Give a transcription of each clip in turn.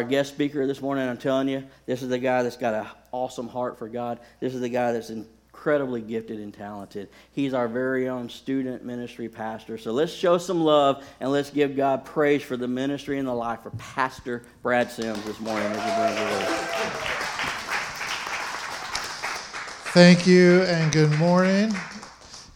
Our guest speaker this morning, I'm telling you, this is the guy that's got an awesome heart for God. This is the guy that's incredibly gifted and talented. He's our very own student ministry pastor. So let's show some love and let's give God praise for the ministry and the life of Pastor Brad Sims this morning. Thank you and good morning.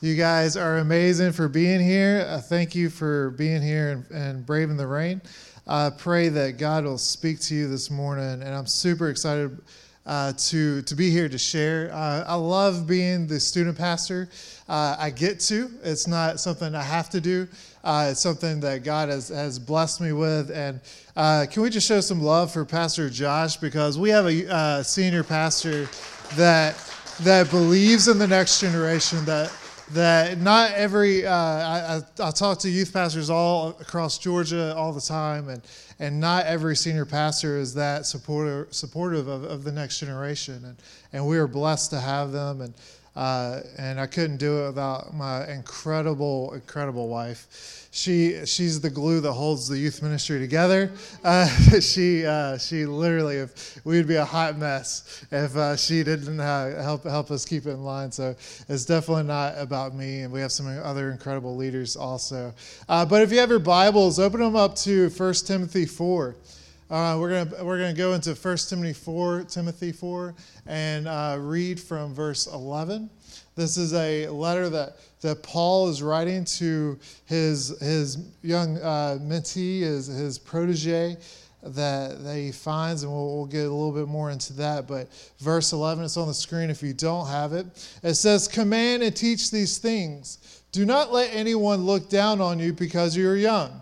You guys are amazing for being here. Uh, thank you for being here and, and braving the rain. I pray that God will speak to you this morning, and I'm super excited uh, to to be here to share. Uh, I love being the student pastor. Uh, I get to. It's not something I have to do. Uh, it's something that God has has blessed me with. And uh, can we just show some love for Pastor Josh because we have a uh, senior pastor that that believes in the next generation that that not every uh, I, I, talk to youth pastors all across Georgia all the time, and and not every senior pastor is that supporter, supportive of, of the next generation, and and we are blessed to have them, and uh, and I couldn't do it without my incredible, incredible wife. She she's the glue that holds the youth ministry together. Uh, she uh, she literally, if we'd be a hot mess if uh, she didn't help help us keep it in line. So it's definitely not about me, and we have some other incredible leaders also. Uh, but if you have your Bibles, open them up to 1 Timothy four. Uh, we're gonna we're gonna go into 1 Timothy 4, Timothy 4, and uh, read from verse 11. This is a letter that, that Paul is writing to his his young uh, mentee, his his protege that, that he finds, and we'll, we'll get a little bit more into that. But verse 11, it's on the screen if you don't have it. It says, "Command and teach these things. Do not let anyone look down on you because you're young."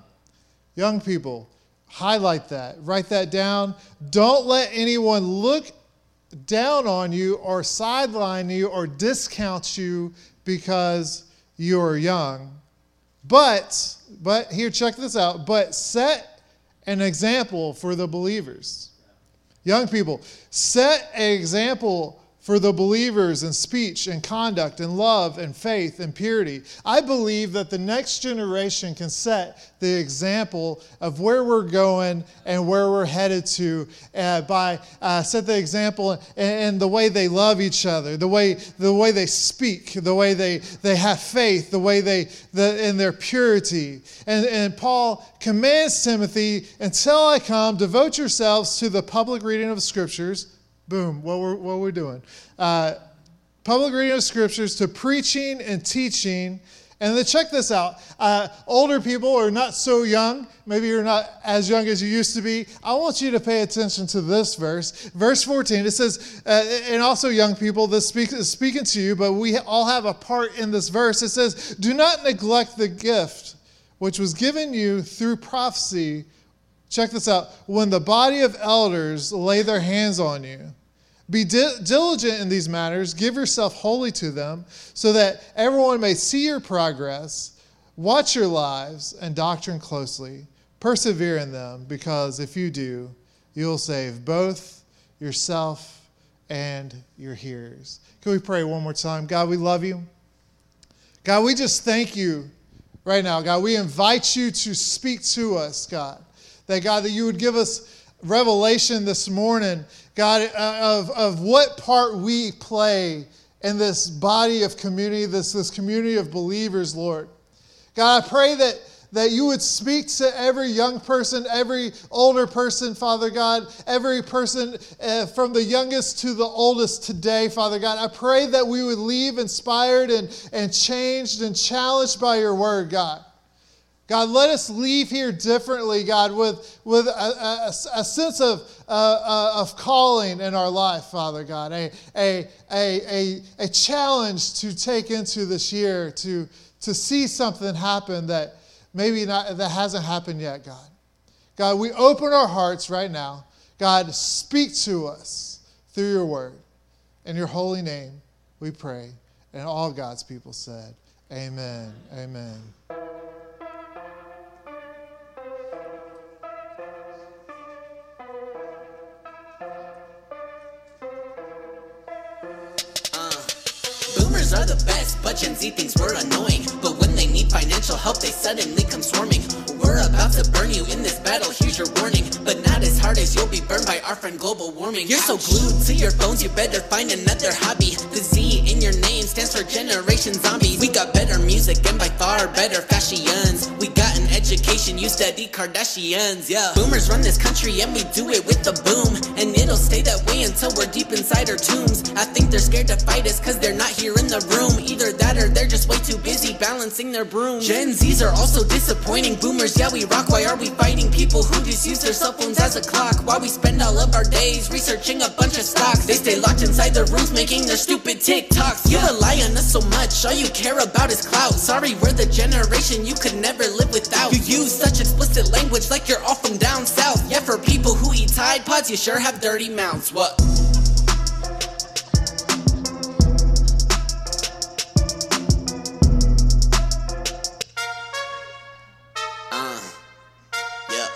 Young people, Highlight that, write that down. Don't let anyone look down on you or sideline you or discount you because you're young. But, but here, check this out. But set an example for the believers. Young people, set an example for the believers in speech and conduct and love and faith and purity. I believe that the next generation can set the example of where we're going and where we're headed to uh, by uh, set the example in, the way they love each other, the way the way they speak, the way they, they have faith, the way they the, in their purity. And, and Paul commands Timothy, until I come, devote yourselves to the public reading of scriptures Boom, what we're, what we're doing. Uh, public reading of scriptures to preaching and teaching. And then check this out. Uh, older people or not so young, maybe you're not as young as you used to be. I want you to pay attention to this verse. Verse 14, it says, uh, and also young people, this speak, is speaking to you, but we all have a part in this verse. It says, Do not neglect the gift which was given you through prophecy. Check this out. When the body of elders lay their hands on you, be di- diligent in these matters, give yourself wholly to them, so that everyone may see your progress. Watch your lives and doctrine closely. Persevere in them, because if you do, you'll save both yourself and your hearers. Can we pray one more time? God, we love you. God, we just thank you right now. God, we invite you to speak to us, God. That, God, that you would give us revelation this morning God, uh, of, of what part we play in this body of community, this, this community of believers, Lord. God, I pray that, that you would speak to every young person, every older person, Father God, every person uh, from the youngest to the oldest today, Father God. I pray that we would leave inspired and, and changed and challenged by your word, God. God, let us leave here differently, God, with, with a, a, a sense of, uh, uh, of calling in our life, Father God, a, a, a, a, challenge to take into this year to, to see something happen that maybe not, that hasn't happened yet, God. God, we open our hearts right now. God, speak to us through your word. In your holy name, we pray. And all God's people said, Amen. Amen. But Gen Z thinks we're annoying. But when they need financial help, they suddenly come swarming. We're about to burn you in this battle, here's your warning. But not as hard as you'll be burned by our friend global warming. You're so glued to your phones, you better find another hobby. The Z in your name stands for Generation Zombies. We got better music and by far better fashions. Education, you study Kardashians, yeah. Boomers run this country and we do it with the boom. And it'll stay that way until we're deep inside our tombs. I think they're scared to fight us cause they're not here in the room. Either that or they're just way too busy balancing their broom. Gen Zs are also disappointing. Boomers, yeah, we rock. Why are we fighting people who just use their cell phones as a clock? Why we spend all of our days researching a bunch of stocks? They stay locked inside their rooms making their stupid TikToks. You rely on us so much, all you care about is clout. Sorry, we're the generation you could never live without. You use such explicit language like you're all from down south. Yeah, for people who eat Tide Pods, you sure have dirty mouths. What? Uh, yeah.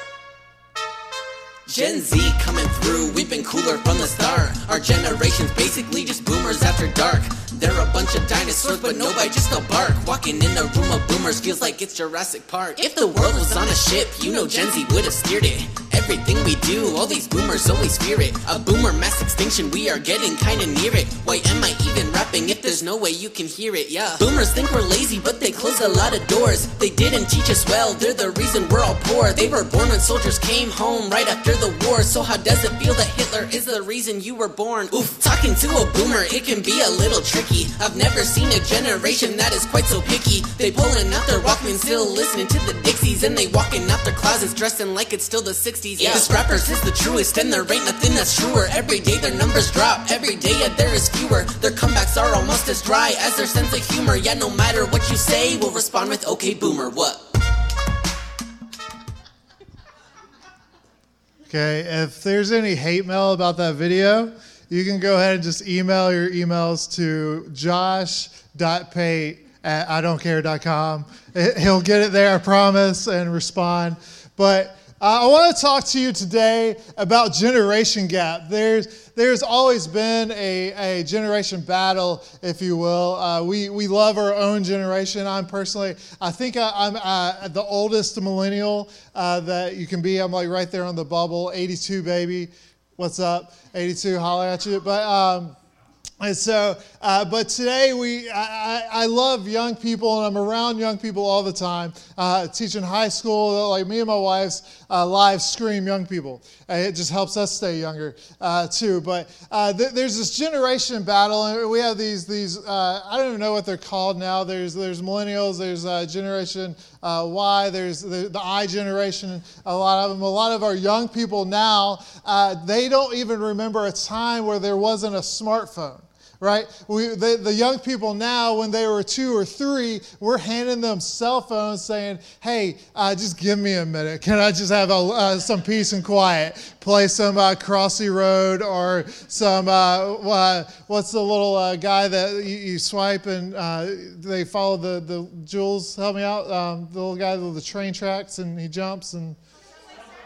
Gen Z coming through, we've been cooler from the start. Our generation's basically just boomers after dark. They're a bunch of dinosaurs, but nobody just a bark. Walking in a room of boomers feels like it's Jurassic Park. If the world was on a ship, you know Gen Z would have steered it. Everything we do, all these boomers always fear it. A boomer mass extinction, we are getting kinda near it. Why am I even rapping if there's no way you can hear it? Yeah. Boomers think we're lazy, but they close a lot of doors. They didn't teach us well, they're the reason we're all poor. They were born when soldiers came home right after the war. So how does it feel that Hitler is the reason you were born? Oof, talking to a boomer, it can be a little tricky. I've never seen a generation that is quite so picky. They pulling out their Walkman, still listening to the Dixies, and they walking out their closets dressing like it's still the 60s. Yeah, this rappers is the truest, and there ain't nothing that's truer. Every day their numbers drop, every day yeah, there is fewer. Their comebacks are almost as dry as their sense of humor. Yeah, no matter what you say, we'll respond with okay, boomer. What? Okay, if there's any hate mail about that video, you can go ahead and just email your emails to josh.pate at idon'tcare.com. He'll get it there, I promise, and respond. But I want to talk to you today about generation gap. There's there's always been a, a generation battle, if you will. Uh, we we love our own generation. I'm personally, I think I, am uh, the oldest millennial uh, that you can be. I'm like right there on the bubble, 82 baby. What's up, 82? Holler at you. But um, and so, uh, but today we, I, I, love young people and I'm around young people all the time. Uh, teaching high school, like me and my wife's uh, live scream young people. Uh, it just helps us stay younger uh, too. But uh, th- there's this generation battle, and we have these these. I don't even know what they're called now. There's there's millennials. There's Generation Uh, y. There's the, the, I generation. A lot of them. A lot of our young people now, uh, they don't even remember a time where there wasn't a smartphone right? We, the, the young people now, when they were two or three, we're handing them cell phones saying, hey, uh, just give me a minute. Can I just have a, uh, some peace and quiet? Play some uh, Crossy Road or some, uh, uh, what's the little uh, guy that you, you swipe and they follow the, the Jules, help me out, um, the little guy with the train tracks and he jumps and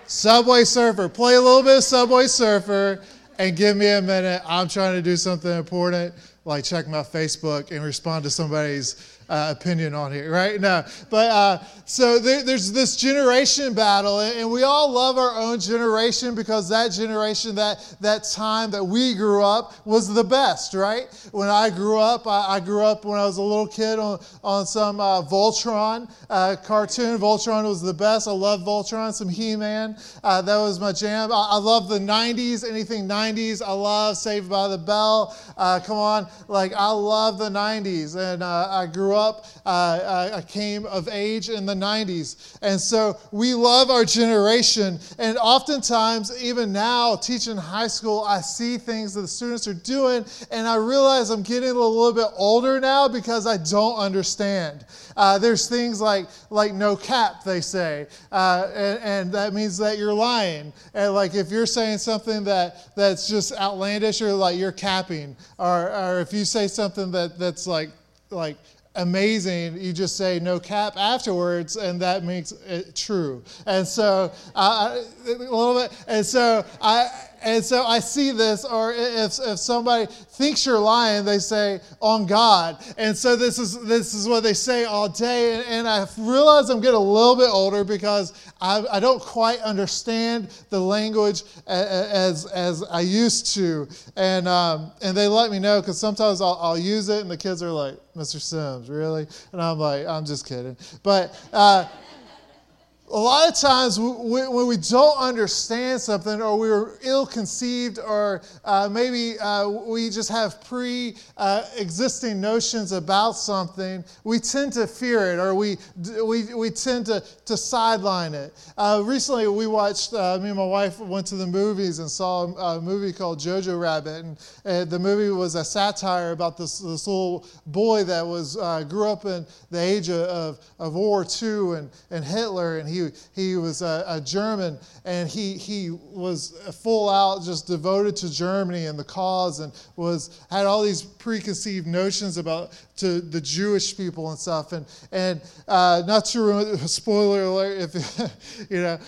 Subway Surfer. Play a little bit of Subway Surfer and give me a minute. I'm trying to do something important, like check my Facebook and respond to somebody's uh, opinion on here, right? No, but uh, so there, there's this generation battle, and we all love our own generation because that generation, that that time that we grew up, was the best, right? When I grew up, I, I grew up when I was a little kid on on some uh, Voltron uh, cartoon. Voltron was the best. I love Voltron. Some He-Man, uh, that was my jam. I, I, love the '90s. Anything '90s, I love. Saved by the Bell. Uh, come on, like I love the '90s, and I grew up up. Uh, I came of age in the 90s. And so we love our generation. And oftentimes, even now, teaching high school, I see things that the students are doing, and I realize I'm getting a little bit older now because I don't understand. Uh, there's things like, like no cap, they say, uh, and, and, that means that you're lying. And like if you're saying something that, that's just outlandish or like you're capping, or, or if you say something that, that's like, like amazing, you just say no cap afterwards, and that makes it true. And so, uh, a little bit, and so I and so I see this, or if, if somebody thinks you're lying, they say on God. And so this is this is what they say all day. And, and I realize I'm getting a little bit older because I, I don't quite understand the language as as I used to. And um, and they let me know because sometimes I'll, I'll use it, and the kids are like, "Mr. Sims, really?" And I'm like, "I'm just kidding." But uh, a lot of times when we don't understand something or we're ill conceived or uh, maybe uh, we just have pre uh, notions about something, we tend to fear it or we, we, we tend to, to sideline it. Uh, recently, we watched, uh, me and my wife went to the movies and saw a, movie called Jojo Rabbit. And, the movie was a satire about this, this little boy that was uh, grew up in the age of, of World War II and, and Hitler. And he he, was a, a, German and he, he was full out just devoted to Germany and the cause and was had all these preconceived notions about to the Jewish people and stuff. And, and uh, not to ruin, spoiler alert, if, you know,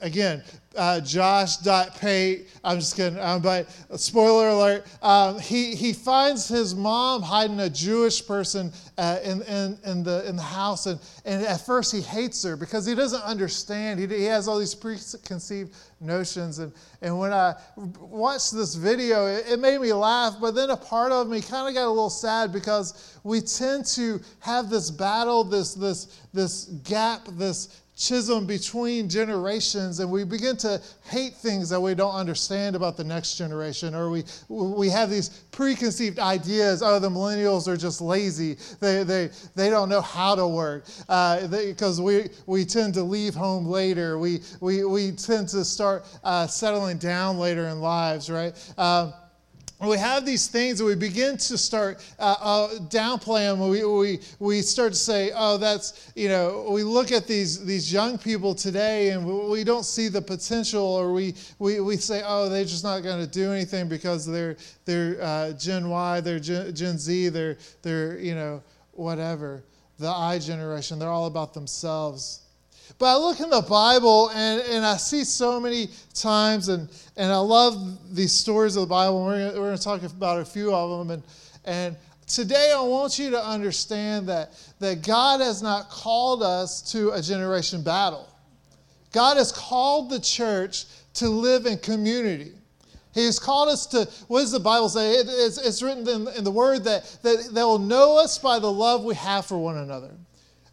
again, uh, Josh.Pate. I'm just kidding. Um, but spoiler alert, um, he, he finds his mom hiding a Jewish person uh, in, in, in, the, in the house. And, and at first he hates her because he doesn't understand. He, he has all these preconceived notions. And, and when I watched this video, it, it made me laugh. But then a part of me kind of got a little sad because we tend to have this battle, this, this, this gap, this Chisholm between generations and we begin to hate things that we don't understand about the next generation or we, we have these preconceived ideas oh the millennials are just lazy. They, they, they don't know how to work because uh, we, we tend to leave home later. We, we, we tend to start uh, settling down later in lives right? Uh, we have these things and we begin to start uh, uh, downplay them. We, we, we start to say, oh, that's, you know, we look at these, these young people today and we don't see the potential, or we, we, we say, oh, they're just not going to do anything because they're, they're uh, Gen Y, they're Gen, Gen Z, they're, they're, you know, whatever. The I generation, they're all about themselves. But I look in the Bible and, and I see so many times, and, and I love these stories of the Bible. We're going we're to talk about a few of them. And, and today I want you to understand that, that God has not called us to a generation battle. God has called the church to live in community. He has called us to, what does the Bible say? It, it's, it's, written in, in, the Word that, that they will know us by the love we have for one another.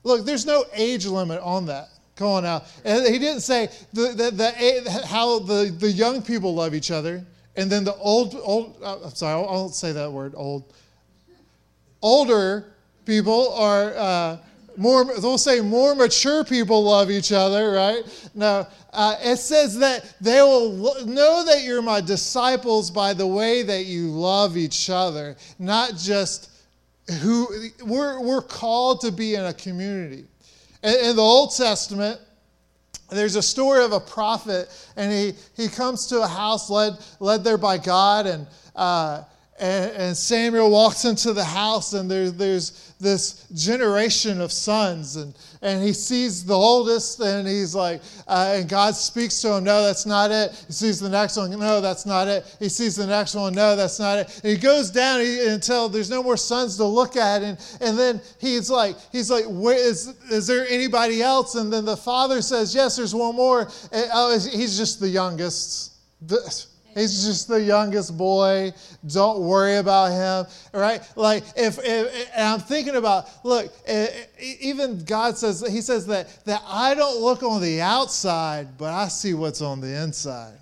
Look, there's no age limit on that going out. And he didn't say the, the, the, how the, the young people love each other, and then the old, old uh, I'm sorry, I won't say that word, old. Older people are uh, more, they'll say more mature people love each other, right? No, uh, it says that they will know that you're my disciples by the way that you love each other, not just who, we're, we're called to be in a community. In the Old Testament, there's a story of a prophet, and he, he comes to a house led, led there by God, and, uh, and, and, Samuel walks into the house, and there, there's this generation of sons, and, and he sees the oldest, and he's like, uh, and God speaks to him, no, that's not it. He sees the next one, no, that's not it. He sees the next one, no, that's not it. And he goes down until there's no more sons to look at, and, and then he's like, he's like, Where is, is there anybody else? And then the father says, yes, there's one more. And, oh, he's just the youngest. He's just the youngest boy. Don't worry about him, right? Like if, if I'm thinking about, look, even God says He says that that I don't look on the outside, but I see what's on the inside.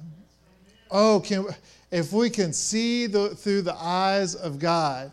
Oh, can if we can see the, through the eyes of God,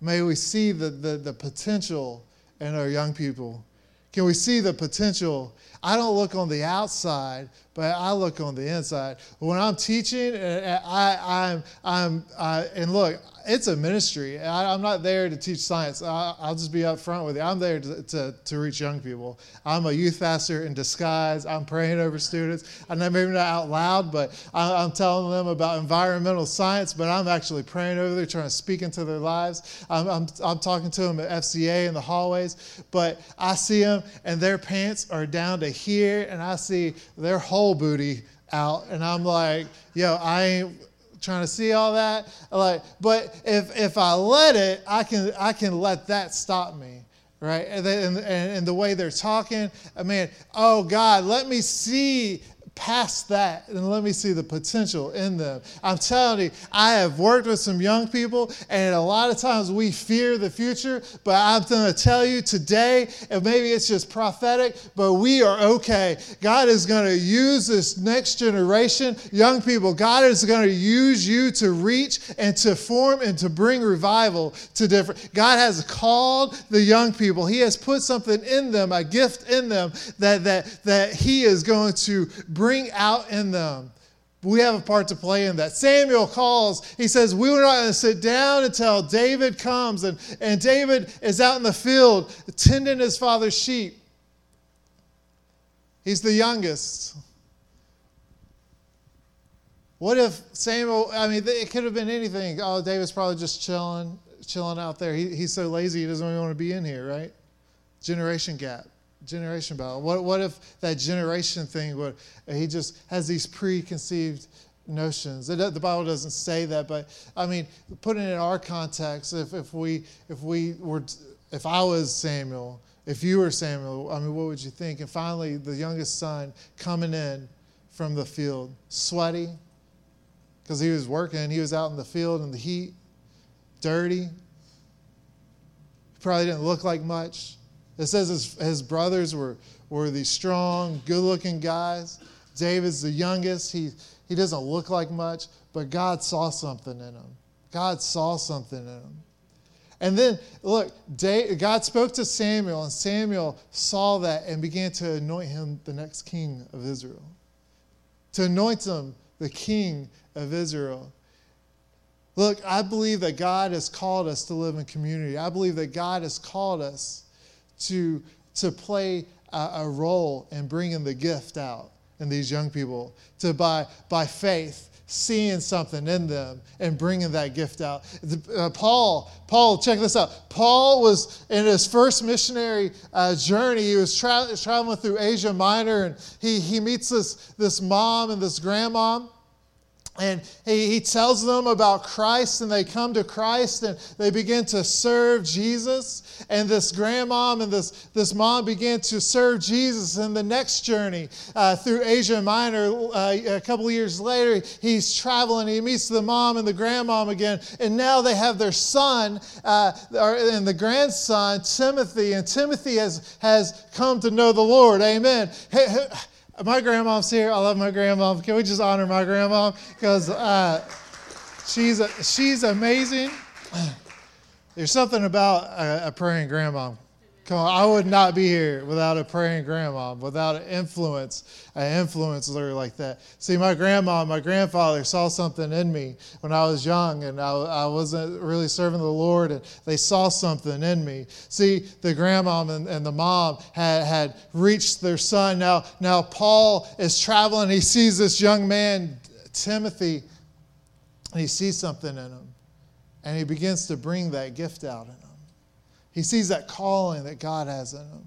may we see the, the, the potential in our young people. Can we see the potential? I don't look on the outside, but I look on the inside. When I'm teaching, uh, I, I'm, I'm, I, and look, it's a ministry. I, am not there to teach science. I, will just be upfront with you. I'm there to, to, to, reach young people. I'm a youth pastor in disguise. I'm praying over students. I know maybe not out loud, but I, am telling them about environmental science, but I'm actually praying over there, trying to speak into their lives. I'm, I'm, I'm talking to them at FCA in the hallways, but I see them and their pants are down to here, and I see their whole booty out. And I'm like, yo, I ain't trying to see all that. Like, but if if I let it, I can I can let that stop me. Right, and, and, and the way they're talking, I mean, oh God, let me see past that and let me see the potential in them. I'm telling you, I have worked with some young people, and a lot of times we fear the future, but I'm going to tell you today, and maybe it's just prophetic, but we are okay. God is going to use this next generation, young people, God is going to use you to reach and to form and to bring revival to different. God has called the young people, He has put something in them, a gift in them that, that, that He is going to bring out in them. We have a part to play in that. Samuel calls, he says, We are not going to sit down until David comes. And, and David is out in the field tending his father's sheep. He's the youngest. What if Samuel, I mean, it could have been anything. Oh, David's probably just chilling, chilling out there. He, he's so lazy, he doesn't even want to be in here, right? Generation gap generation battle. What, what if that generation thing, what, he just has these preconceived notions. It, the Bible doesn't say that, but I mean, putting it in our context, if, if we if we were if I was Samuel, if you were Samuel, I mean, what would you think? And finally, the youngest son coming in from the field, sweaty, because he was working, he was out in the field in the heat, dirty. He probably didn't look like much. It says his, his brothers were, were these strong, good looking guys. David's the youngest. He, he doesn't look like much, but God saw something in him. God saw something in him. And then, look, God spoke to Samuel, and Samuel saw that and began to anoint him the next king of Israel. To anoint him the king of Israel. Look, I believe that God has called us to live in community. I believe that God has called us to, to play a, a role in bringing the gift out in these young people, to by, by faith, seeing something in them and bringing that gift out. Uh, Paul, Paul, check this out. Paul was in his first missionary uh, journey. He was tra- traveling through Asia Minor, and he he meets this this mom and this grandma and he, he tells them about Christ, and they come to Christ and they begin to serve Jesus. And this grandmom and this, this mom began to serve Jesus. In the next journey uh, through Asia Minor, uh, a couple years later, he's traveling. He meets the mom and the grandmom again. And now they have their son uh, and the grandson, Timothy. And Timothy has, has come to know the Lord. Amen. Hey, my grandma's here. I love my grandma. Can we just honor my grandma? Because uh, she's, she's amazing. There's something about a, a praying grandma. Come on, I would not be here without a praying grandma, without an influence, an influencer like that. See, my grandma, my grandfather saw something in me when I was young and I, I wasn't really serving the Lord, and they saw something in me. See, the grandma and, and the mom had, had reached their son. Now, now Paul is traveling. He sees this young man, Timothy, and he sees something in him, and he begins to bring that gift out in him. He sees that calling that God has in him.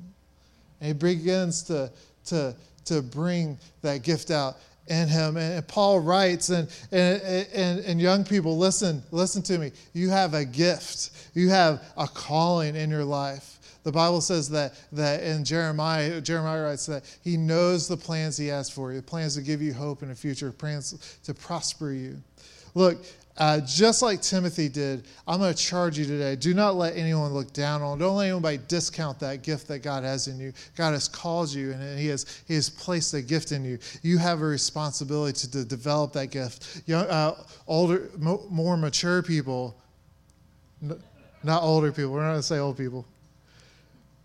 And he begins to, to, to bring that gift out in him. And Paul writes, and, and, and, and young people, listen, listen to me. You have a gift, you have a calling in your life. The Bible says that, that in Jeremiah, Jeremiah writes that he knows the plans he has for you, plans to give you hope in the future, plans to prosper you. Look, uh, just like Timothy did, I'm going to charge you today. Do not let anyone look down on. Don't let anybody discount that gift that God has in you. God has called you, and He has He has placed a gift in you. You have a responsibility to, to develop that gift. Young, uh, older, more mature people, not older people. We're not going to say old people.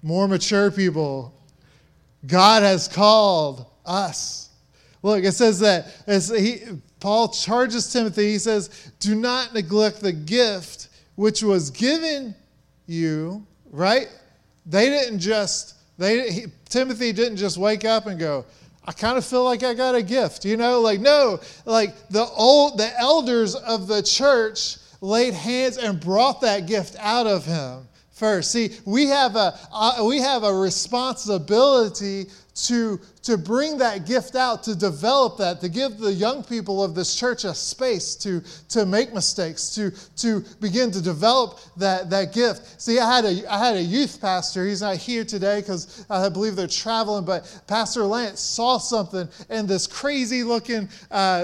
More mature people. God has called us. Look, it says that he, Paul charges Timothy, he says, Do not neglect the gift which was given you, right? They didn't just, they, he, Timothy didn't just wake up and go, I kind of feel like I got a gift, you know? Like, no, like the old, the elders of the church laid hands and brought that gift out of him first. See, we have a, uh, we have a responsibility to, to bring that gift out, to develop that, to give the young people of this church a space to, to make mistakes, to, to begin to develop that, that gift. See, I had, a, I had a youth pastor. He's not here today because I believe they're traveling, but Pastor Lance saw something in this crazy looking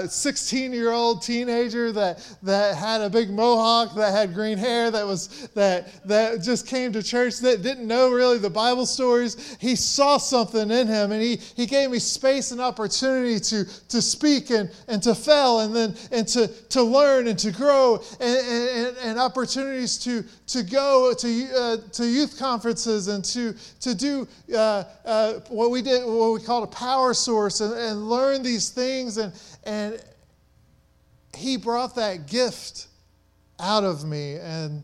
16 uh, year old teenager that, that had a big mohawk, that had green hair, that, was, that, that just came to church, that didn't know really the Bible stories. He saw something in him and he, he gave me space and opportunity to, to speak and, and to fail and then and to, to learn and to grow and, and, and opportunities to, to go to, uh, to youth conferences and to, to do uh, uh, what we did, what we called a power source and, and learn these things. And, and he brought that gift out of me and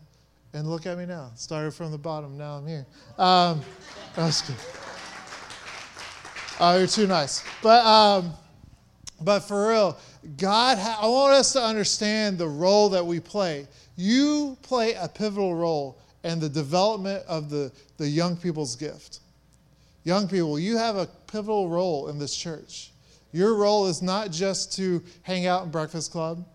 and look at me now. Started from the bottom, now I'm here. Um, that's good. Oh, you're too nice. But, um, but for real, God, ha- I want us to understand the role that we play. You play a pivotal role in the development of the, the young people's gift. Young people, you have a pivotal role in this church. Your role is not just to hang out in Breakfast Club,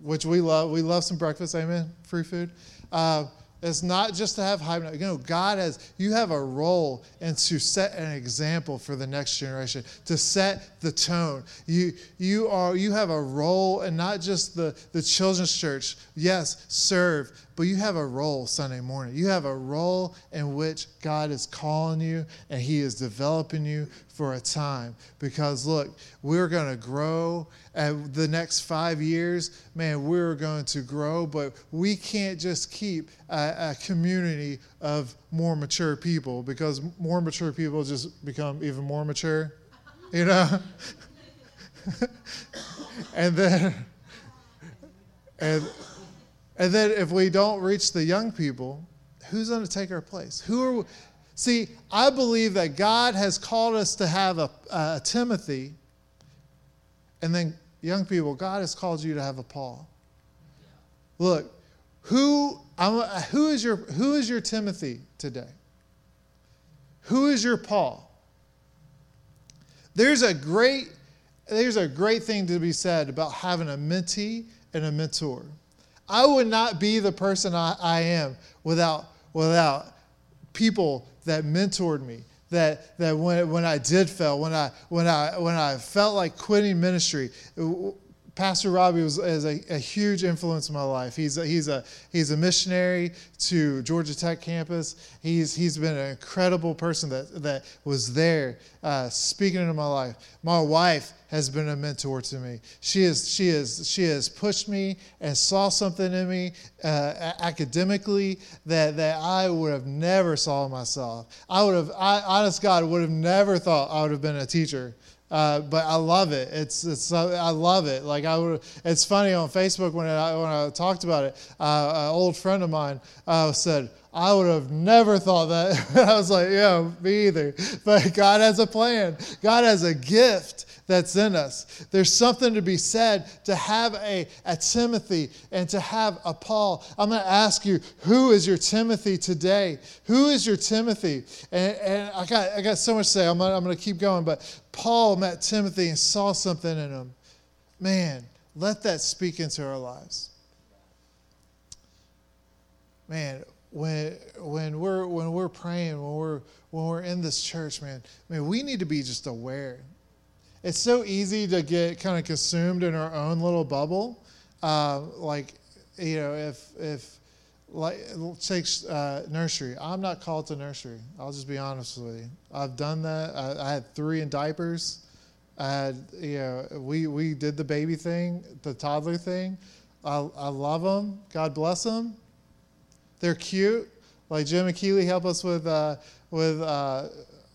which we love. We love some breakfast, amen? Free food. Uh, it's not just to have hype. You know, God has, you have a role and to set an example for the next generation, to set the tone. You, you, are, you have a role and not just the, the children's church. Yes, serve, but you have a role Sunday morning. You have a role in which God is calling you and He is developing you for a time. Because look, we're going to grow and the next five years, man, we're going to grow, but we can't just keep a, a, community of more mature people because more mature people just become even more mature, you know? and then, and, and then if we don't reach the young people, who's going to take our place? Who are, see, I believe that God has called us to have a, a Timothy and then, young people, God has called you to have a Paul. Look, who, I'm, who, is your, who is your Timothy today? Who is your Paul? There's a great, there's a great thing to be said about having a mentee and a mentor. I would not be the person I, I am without, without people that mentored me, that, that when, when I did fail, when I, when, I, when I felt like quitting ministry, Pastor Robbie was is a, a, huge influence in my life. He's a, he's a he's a missionary to Georgia Tech campus. He's he's been an incredible person that that was there uh, speaking into my life. My wife has been a mentor to me. She is she is she has pushed me and saw something in me uh, academically that that I would have never saw myself. I would have I honest God would have never thought I would have been a teacher. Uh, but I love it. It's, it's I love it. Like I would. It's funny on Facebook when I when I talked about it. Uh, an old friend of mine uh, said I would have never thought that. I was like, yeah, me either. But God has a plan. God has a gift that's in us. There's something to be said to have a, a Timothy and to have a Paul. I'm going to ask you, who is your Timothy today? Who is your Timothy? And, and I, got, I got so much to say. I'm going I'm to keep going. But Paul met Timothy and saw something in him. Man, let that speak into our lives. Man, when when we're when we're praying, when we're when we're in this church, man, man, we need to be just aware it's so easy to get kind of consumed in our own little bubble. Uh, like, you know, if if like take uh, nursery, I'm not called to nursery. I'll just be honest with you. I've done that. I, I had three in diapers. I had, you know, we we did the baby thing, the toddler thing. I, I love them. God bless them. They're cute. Like Jim and Keeley help us with uh, with uh,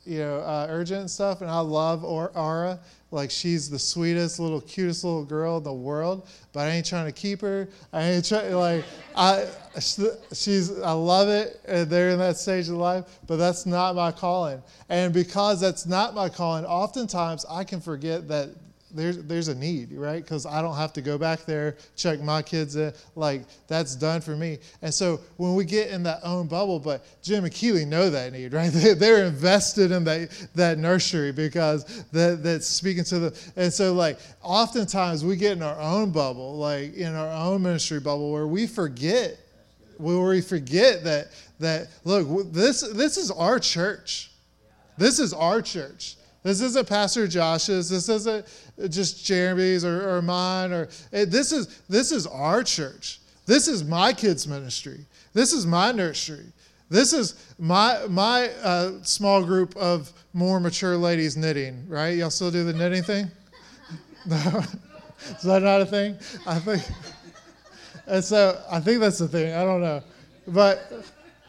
you know, uh, urgent and stuff. And I love Aura. Like she's the sweetest little, cutest little girl in the world. But I ain't trying to keep her. I ain't trying like I. She's. I love it. They're in that stage of life. But that's not my calling. And because that's not my calling, oftentimes I can forget that there's there's a need, right? Because I don't have to go back there check my kids in. Like that's done for me. And so when we get in that own bubble, but Jim and Keely know that need, right? They're invested in that that nursery because that that's speaking to them. And so like oftentimes we get in our own bubble, like in our own ministry bubble, where we forget, where we forget that that look this this is our church, this is our church this isn't Pastor Josh's. This isn't just Jeremy's or, or mine. Or eh, this is this is our church. This is my kids' ministry. This is my nursery. This is my my uh, small group of more mature ladies knitting. Right? Y'all still do the knitting thing? No, is that not a thing? I think. And so I think that's the thing. I don't know, but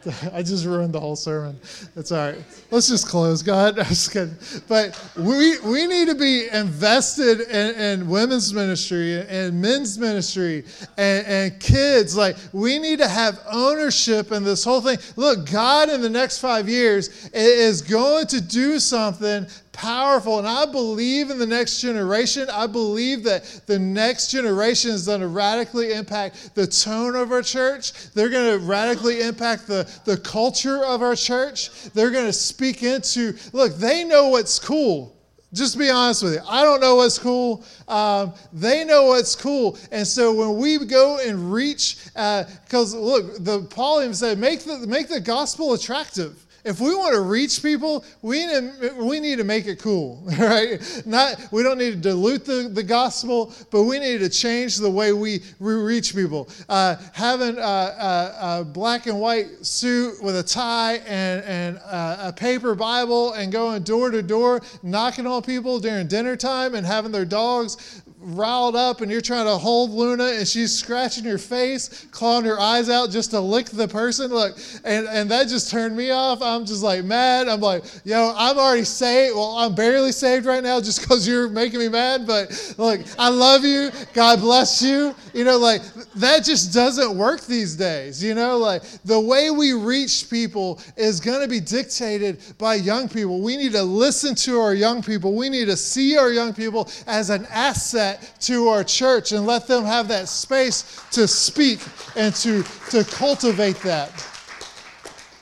I just ruined the whole sermon. It's all right. Let's just close, God. I'm just kidding. But we, we need to be invested in, in women's ministry and men's ministry and, and kids. Like, we need to have ownership in this whole thing. Look, God in the next five years is going to do something powerful. And I believe in the next generation. I believe that the next generation is going to radically impact the tone of our church. They're going to radically impact the, the culture of our church. They're going to speak into, look, they know what's cool. Just be honest with you. I don't know what's cool. Um, they know what's cool. And so when we go and reach, because uh, look, the Paul even said, make the, make the gospel attractive if we want to reach people, we need, we need to make it cool, right? Not, we don't need to dilute the, the gospel, but we need to change the way we, reach people. Uh, having a, a, a, black and white suit with a tie and, and a, a paper Bible and going door to door, knocking on people during dinner time and having their dogs riled up and you're trying to hold Luna and she's scratching your face, clawing her eyes out just to lick the person. Look, and, and that just turned me off. I'm just like mad. I'm like, yo, I'm already saved. Well, I'm barely saved right now just because you're making me mad. But look, I love you. God bless you. You know, like that just doesn't work these days. You know, like the way we reach people is going to be dictated by young people. We need to listen to our young people. We need to see our young people as an asset that to our church and let them have that space to speak and to, to cultivate that.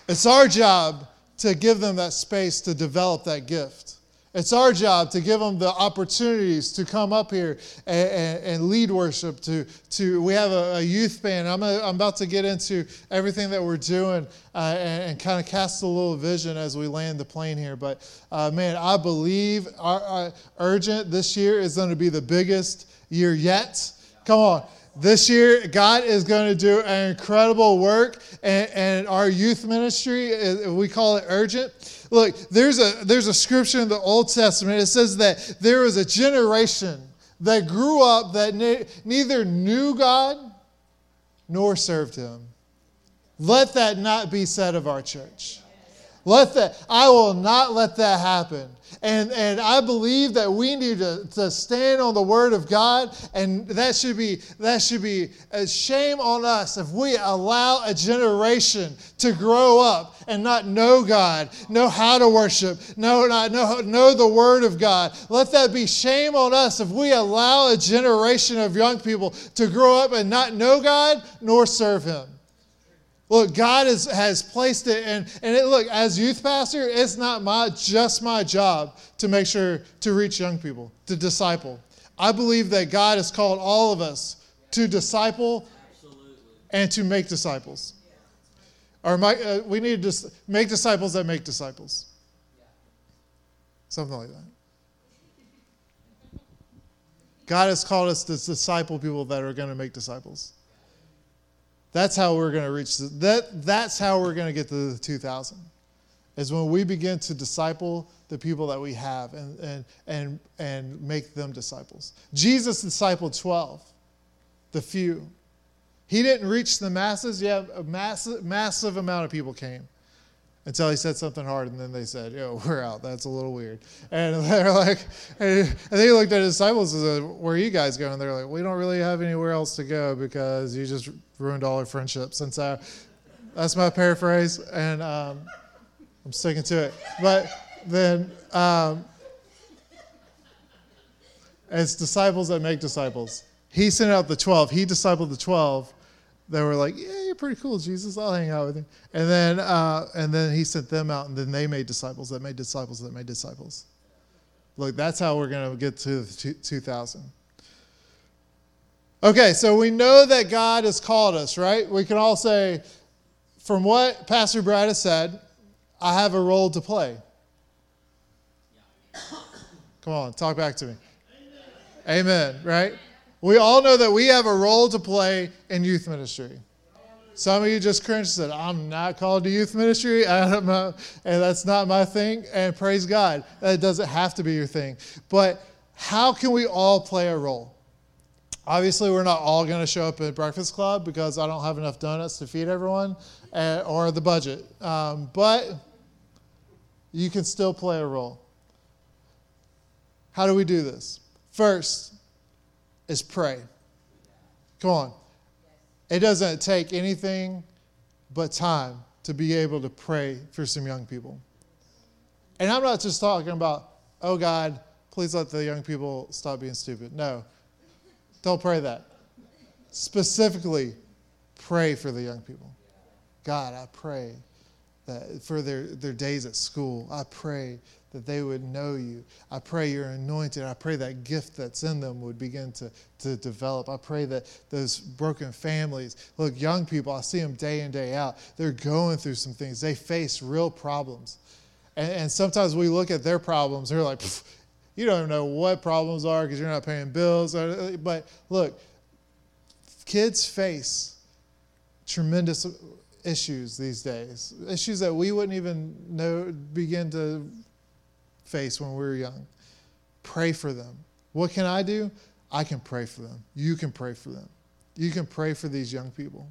It's our job to give them that space to develop that gift. It's our job to give them the opportunities to come up here and, and, and lead worship. To, to we have a, a youth band. I'm, a, I'm about to get into everything that we're doing uh, and, and kind of cast a little vision as we land the plane here. But uh, man, I believe our, our urgent this year is going to be the biggest year yet. Come on. This year, God is going to do an incredible work, and, and our youth ministry, we call it urgent Look, there's a, there's a scripture in the Old Testament. It says that there was a generation that grew up that ne- neither knew God nor served Him. Let that not be said of our church. Let that, I will not let that happen. And, and I believe that we need to, to stand on the word of God, and that should be that should be a shame on us if we allow a generation to grow up and not know God, know how to worship, know not know, know the word of God. Let that be shame on us if we allow a generation of young people to grow up and not know God nor serve Him. Look, God is, has placed it, and, and it, look, as youth pastor, it's not my, just my job to make sure to reach young people, to disciple. I believe that God has called all of us to disciple Absolutely. and to make disciples. Or my, uh, we need to make disciples that make disciples. Something like that. God has called us to disciple people that are going to make disciples. That's how we're going to reach the, that. That's how we're going to get to the 2000. Is when we begin to disciple the people that we have and, and, and, and make them disciples. Jesus discipled 12, the few. He didn't reach the masses, Yeah, a massive, massive amount of people came until he said something hard, and then they said, "Yo, we're out. That's a little weird." And they're like, and they looked at his disciples and said, "Where are you guys going?" They're like, "We don't really have anywhere else to go because you just ruined all our friendships." And so, that's my paraphrase, and um, I'm sticking to it. But then. Um, It's disciples that make disciples. He sent out the 12. He discipled the 12. They were like, yeah, you're pretty cool, Jesus. I'll hang out with you. And then, uh, and then he sent them out, and then they made disciples that made disciples that made disciples. Look, that's how we're going to get to 2000. Okay, so we know that God has called us, right? We can all say, from what Pastor Brad has said, I have a role to play. Come on, talk back to me. Amen, Amen right? We all know that we have a role to play in youth ministry. Some of you just cringed and said, I'm not called to youth ministry. I don't know. And that's not my thing. And praise God. That doesn't have to be your thing. But how can we all play a role? Obviously, we're not all going to show up at Breakfast Club because I don't have enough donuts to feed everyone uh, or the budget. Um, but you can still play a role. How do we do this? First is pray. Come on. It doesn't take anything but time to be able to pray for some young people. And I'm not just talking about, oh God, please let the young people stop being stupid. No don't pray that. Specifically, pray for the young people. God, I pray that for their, their days at school, I pray that they would know you. I pray you're anointed. I pray that gift that's in them would begin to, to develop. I pray that those broken families, look, young people, I see them day in, day out. They're going through some things. They face real problems. And, and sometimes we look at their problems, they're like, you don't even know what problems are because you're not paying bills. But look, kids face tremendous issues these days, issues that we wouldn't even know begin to face when we were young. Pray for them. What can I do? I can pray for them. You can pray for them. You can pray for these young people.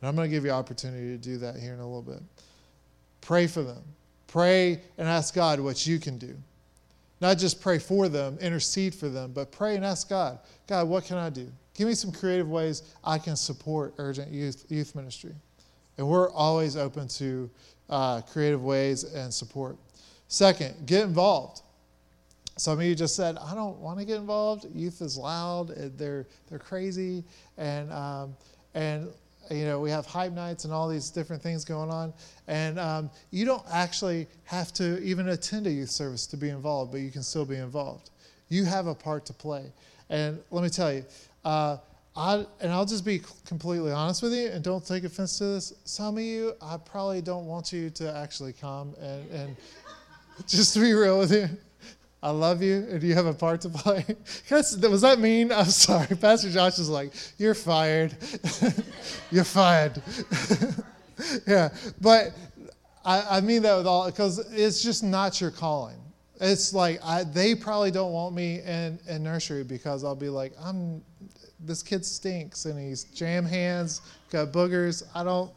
And I'm going to give you opportunity to do that here in a little bit. Pray for them. Pray and ask God what you can do. Not just pray for them, intercede for them, but pray and ask God, God, what can I do? Give me some creative ways I can support urgent youth, youth ministry. And we're always open to uh, creative ways and support. Second, get involved. Some of you just said, I don't want to get involved. Youth is loud, they're, they're crazy. And, um, and you know, we have hype nights and all these different things going on. And um, you don't actually have to even attend a youth service to be involved, but you can still be involved. You have a part to play. And let me tell you, uh, I, and I'll just be completely honest with you and don't take offense to this. Some of you, I probably don't want you to actually come and, and just to be real with you. I love you, and you have a part to play. was that mean? I'm sorry. Pastor Josh is like, You're fired. You're fired. yeah, but I, I, mean that with all, because it's just not your calling. It's like, I, they probably don't want me in, in nursery because I'll be like, I'm, this kid stinks, and he's jam hands, got boogers. I don't,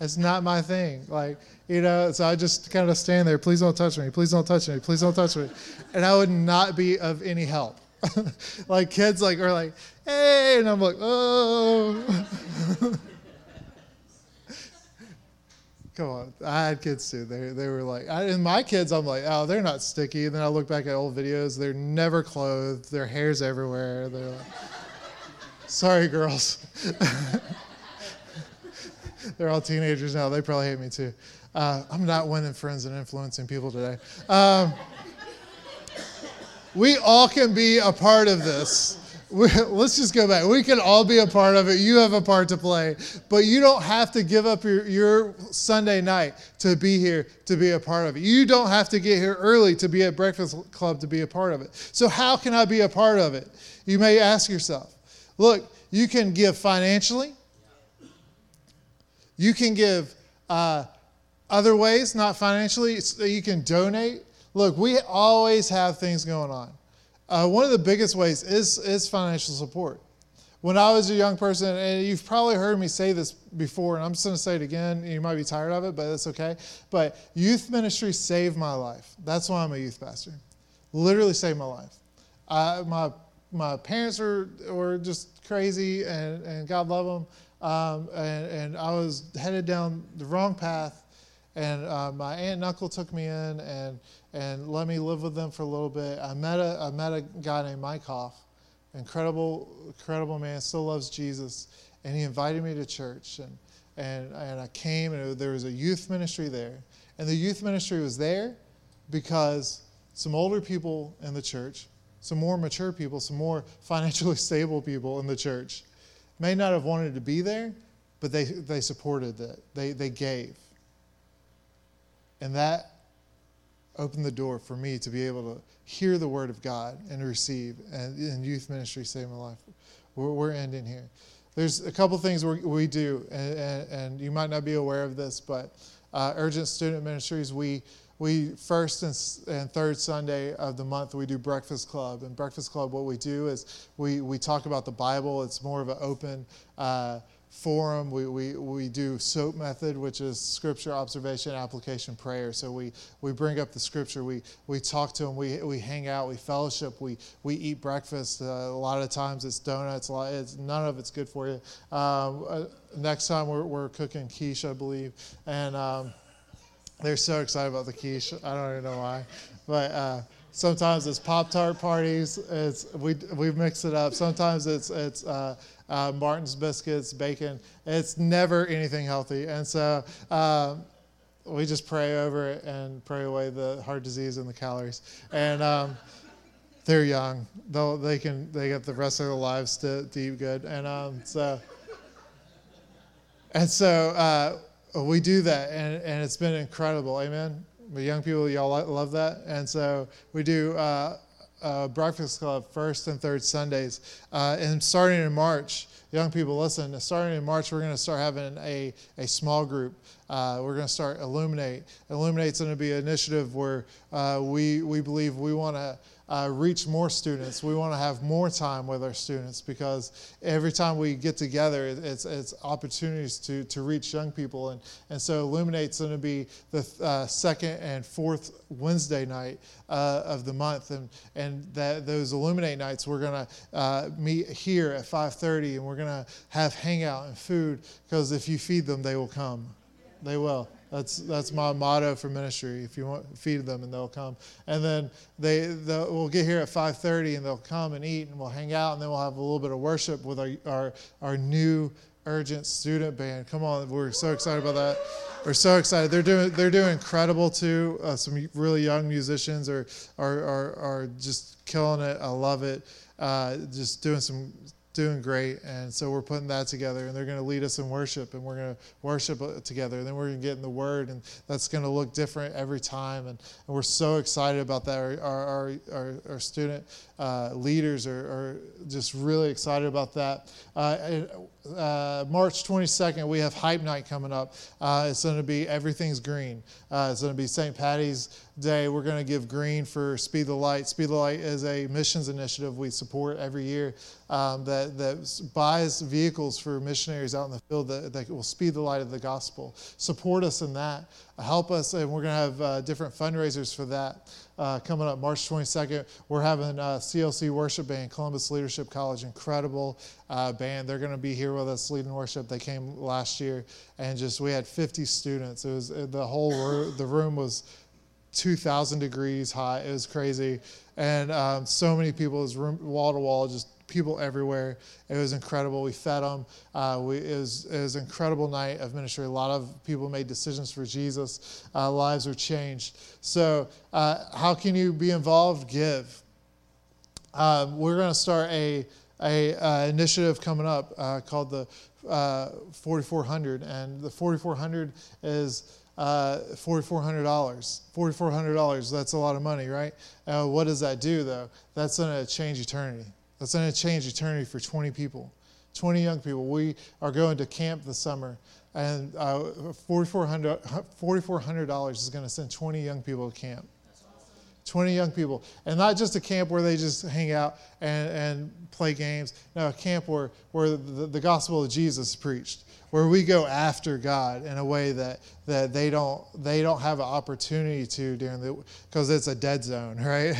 it's not my thing. Like, you know, so I just kind of stand there, please don't touch me, please don't touch me, please don't touch me. And I would not be of any help. like kids like are like, hey, and I'm like, oh. Come on, I had kids too. They they were like, I, and my kids, I'm like, oh, they're not sticky. And then I look back at old videos, they're never clothed, their hair's everywhere. They're like, sorry, girls. they're all teenagers now. They probably hate me too. Uh, I'm not winning friends and influencing people today. Um, we all can be a part of this. We, let's just go back. We can all be a part of it. You have a part to play, but you don't have to give up your, your Sunday night to be here to be a part of it. You don't have to get here early to be at Breakfast Club to be a part of it. So, how can I be a part of it? You may ask yourself. Look, you can give financially, you can give uh, other ways, not financially, you can donate. Look, we always have things going on. Uh, one of the biggest ways is, is financial support. When I was a young person, and you've probably heard me say this before, and I'm just going to say it again. You might be tired of it, but that's okay. But youth ministry saved my life. That's why I'm a youth pastor. Literally saved my life. I, my, my parents were, were just crazy, and, and God love them. Um, and, and I was headed down the wrong path and uh, my aunt and uncle took me in and and let me live with them for a little bit. I met a I met a guy named Mike Hoff, incredible incredible man, still loves Jesus, and he invited me to church and and and I came and there was a youth ministry there, and the youth ministry was there because some older people in the church, some more mature people, some more financially stable people in the church may not have wanted to be there, but they, they supported that. They, they gave. And that opened the door for me to be able to hear the word of God and receive. And in youth ministry, saved my life. We're, we're ending here. There's a couple things we, we do, and, and, and, you might not be aware of this, but uh, Urgent Student Ministries, we we first and, third Sunday of the month we do Breakfast Club. And Breakfast Club, what we do is we, we talk about the Bible. It's more of an open uh, forum. We, we, we do SOAP method, which is scripture, observation, application, prayer. So we, we bring up the scripture, we, we talk to them, we, we hang out, we fellowship, we, we eat breakfast. Uh, a lot of times it's donuts, a lot, it's, none of it's good for you. Um, uh, next time we're, we're cooking quiche, I believe. And um, they're so excited about the quiche. I don't even know why, but uh, sometimes it's Pop Tart parties. It's we we mix it up. Sometimes it's it's uh, uh, Martin's biscuits, bacon. It's never anything healthy, and so. Um, we just pray over it and pray away the heart disease and the calories. And um, they're young; they they can they get the rest of their lives to, to eat good. And um, so, and so uh, we do that, and, and it's been incredible. Amen. The young people, y'all love that. And so we do uh, uh, Breakfast Club first and third Sundays. Uh, and starting in March, young people, listen, starting in March, we're going to start having a, a small group. Uh, we're going to start Illuminate. Illuminate's going to be an initiative where uh, we, we believe we want to uh, reach more students. We want to have more time with our students because every time we get together, it's, it's opportunities to, to reach young people. And, and so Illuminate's going to be the uh, second and fourth Wednesday night uh, of the month. And, and that, those Illuminate nights, we're going to uh, meet here at 5.30 and we're going to have hangout and food because if you feed them, they will come. They will. That's that's my motto for ministry. If you want, feed them and they'll come. And then they we'll get here at 5:30 and they'll come and eat and we'll hang out and then we'll have a little bit of worship with our our, our new urgent student band. Come on, we're so excited about that. We're so excited. They're doing they're doing incredible too. Uh, some really young musicians are, are are are just killing it. I love it. Uh, just doing some doing great. And so we're putting that together, and they're going to lead us in worship, and we're going to worship uh, together. And then we're going to get in the Word, and that's going to look different every time. And, and we're so excited about that. Our, our, our, our student uh, leaders are, are, just really excited about that. Uh, uh, March 22nd, we have Hype Night coming up. Uh, it's going to be Everything's Green. Uh, it's going to be St. Patty's Day. We're going to give green for Speed the Light. Speed the Light is a missions initiative we support every year um, that, that buys vehicles for missionaries out in the field that, that will speed the light of the gospel. Support us in that. Help us, and we're going to have uh, different fundraisers for that uh, coming up March 22nd. We're having CLC Worship Band, Columbus Leadership College, incredible uh, band. They're going to be here with us leading worship. They came last year, and just we had 50 students. It was the whole room, the room was 2,000 degrees hot. It was crazy, and um, so many people. It was wall to wall, just people everywhere. It was incredible. We fed them. Uh, we, it, was, it was an incredible night of ministry. A lot of people made decisions for Jesus. Uh, lives were changed. So, uh, how can you be involved? Give. Um, we're going to start a, a uh, initiative coming up uh, called the uh, 4400, and the 4400 is. Uh, $4,400. $4,400, that's a lot of money, right? Uh, what does that do, though? That's going to change eternity. That's going to change eternity for 20 people, 20 young people. We are going to camp this summer, and uh, $4,400, $4,400 is going to send 20 young people to camp. 20 young people. And not just a camp where they just hang out and, and play games. No, a camp where, where the, the gospel of Jesus is preached, where we go after God in a way that, that they, don't, they don't have an opportunity to during the, because it's a dead zone, right?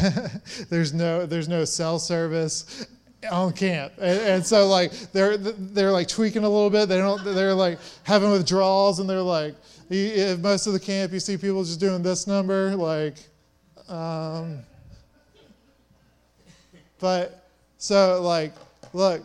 there's, no, there's no cell service on camp and, and, so like they're they're like tweaking a little bit they don't they're like having withdrawals and they're like most of the camp, you see people just doing this number, like, um, but so like, look,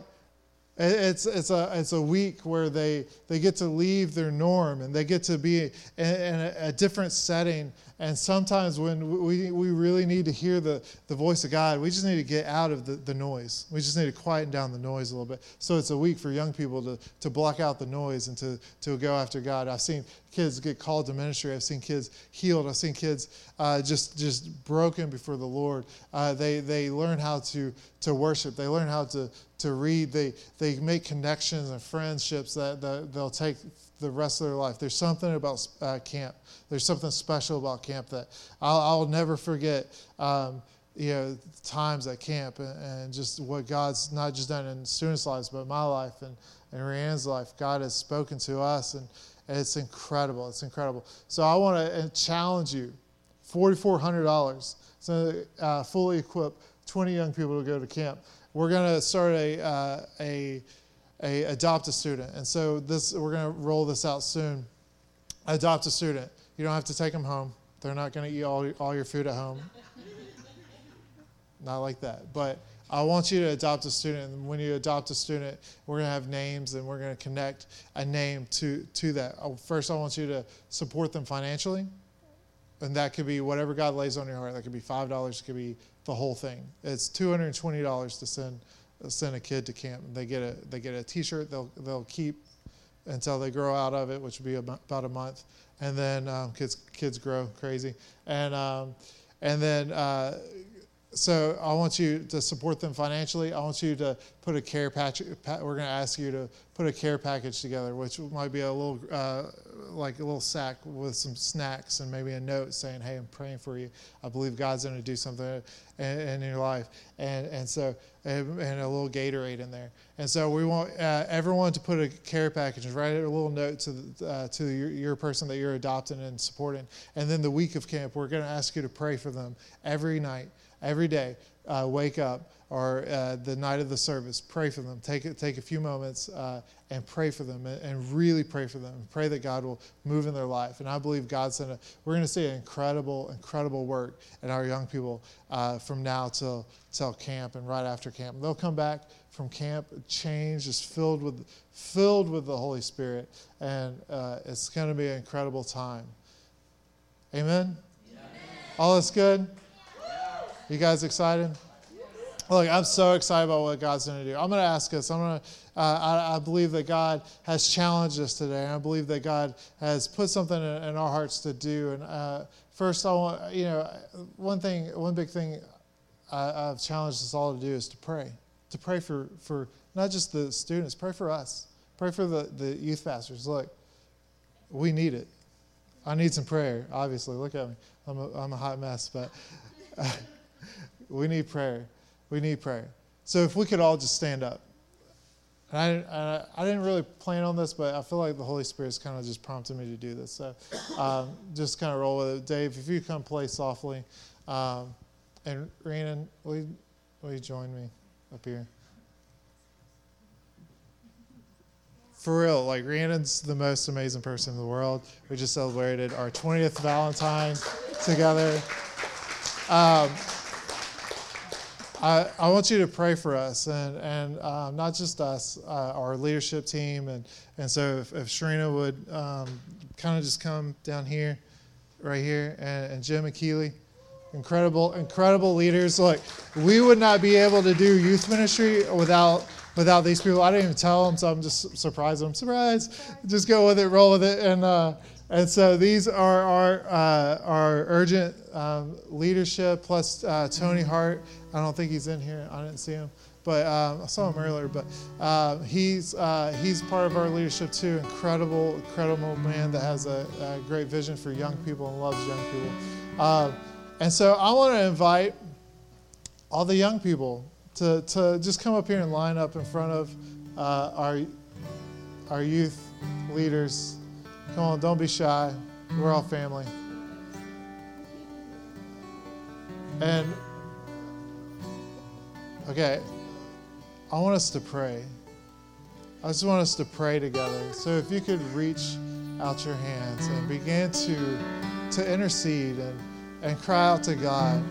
it's, it's, a, it's a week where they, they get to leave their norm and they get to be in, in a, a, different setting. And sometimes when we, we really need to hear the, the voice of God, we just need to get out of the, the noise. We just need to quieten down the noise a little bit. So it's a week for young people to, to block out the noise and to, to go after God. I've seen kids get called to ministry. I've seen kids healed. I've seen kids uh, just just broken before the Lord. Uh, they they learn how to to worship. They learn how to to read. They they make connections and friendships that, that they'll take the rest of their life. There's something about uh, camp. There's something special about camp that I'll, I'll never forget. Um, you know, times at camp and, and, just what God's not just done in students' lives, but my life and, and Rianne's life. God has spoken to us and it's incredible. It's incredible. So I want to uh, challenge you $4,400. So uh, fully equipped, 20 young people to go to camp. We're going to start a, uh, a, a adopt a student. And so this we're going to roll this out soon. Adopt a student. You don't have to take them home. They're not going to eat all, all your food at home. not like that. But I want you to adopt a student. And when you adopt a student, we're going to have names and we're going to connect a name to, to that. First, I want you to support them financially. And that could be whatever God lays on your heart. That could be $5, it could be the whole thing. It's $220 to send, send a kid to camp. They get a, they get a t shirt they'll, they'll keep until they grow out of it, which would be about a month. And then um, kids, kids grow crazy. And, um, and then uh, so I want you to support them financially. I want you to put a care package. We're going to ask you to put a care package together, which might be a little, uh, like a little sack with some snacks and maybe a note saying, "Hey, I'm praying for you. I believe God's going to do something in, in, your life." And and so and, a little Gatorade in there. And so we want uh, everyone to put a care package and write a little note to the, uh, to your, your person that you're adopting and supporting. And then the week of camp, we're going to ask you to pray for them every night every day. Uh, wake up or uh, the night of the service, pray for them. Take, take a few moments uh, and pray for them and, and, really pray for them. Pray that God will move in their life. And I believe God's going to, we're going to see an incredible, incredible work in our young people uh, from now till, till camp and right after camp. They'll come back from camp changed, just filled with, filled with the Holy Spirit. And uh, it's going to be an incredible time. Amen? Amen. All is good? You guys excited? Look, I'm so excited about what God's going to do. I'm going to ask us. I'm going to. Uh, I, I, believe that God has challenged us today. I believe that God has put something in, in our hearts to do. And uh, first, I want you know one thing, one big thing I, I've challenged us all to do is to pray. To pray for for not just the students. Pray for us. Pray for the the youth pastors. Look, we need it. I need some prayer. Obviously, look at me. I'm a, I'm a hot mess, but. Uh, we need prayer. We need prayer. So if we could all just stand up. And I, I, didn't really plan on this, but I feel like the Holy Spirit's kind of just prompted me to do this. So um, just kind of roll with it. Dave, if you come play softly. Um, and Rhiannon, will you, will you join me up here? For real, like Rhiannon's the most amazing person in the world. We just celebrated our 20th Valentine together. Um, I, I want you to pray for us, and, and um, not just us, uh, our leadership team. And, and so if, if Sharina would um, kind of just come down here, right here, and, and Jim and Keeley, incredible, incredible leaders. Look, we would not be able to do youth ministry without without these people. I didn't even tell them, so I'm just surprised. I'm surprised. Just go with it, roll with it, and uh, and so these are our, uh, our urgent um, leadership plus uh, Tony Hart. I don't think he's in here. I didn't see him, but um, I saw him earlier. But uh, he's uh, he's part of our leadership too. Incredible, incredible man that has a, a great vision for young people and loves young people. Um, and so I want to invite all the young people to, to just come up here and line up in front of uh, our our youth leaders Come on, don't be shy. We're all family. And, okay, I want us to pray. I just want us to pray together. So if you could reach out your hands and begin to, to intercede and, and cry out to God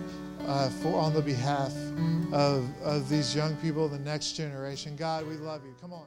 uh, for, on the behalf of, of these young people, the next generation. God, we love you. Come on.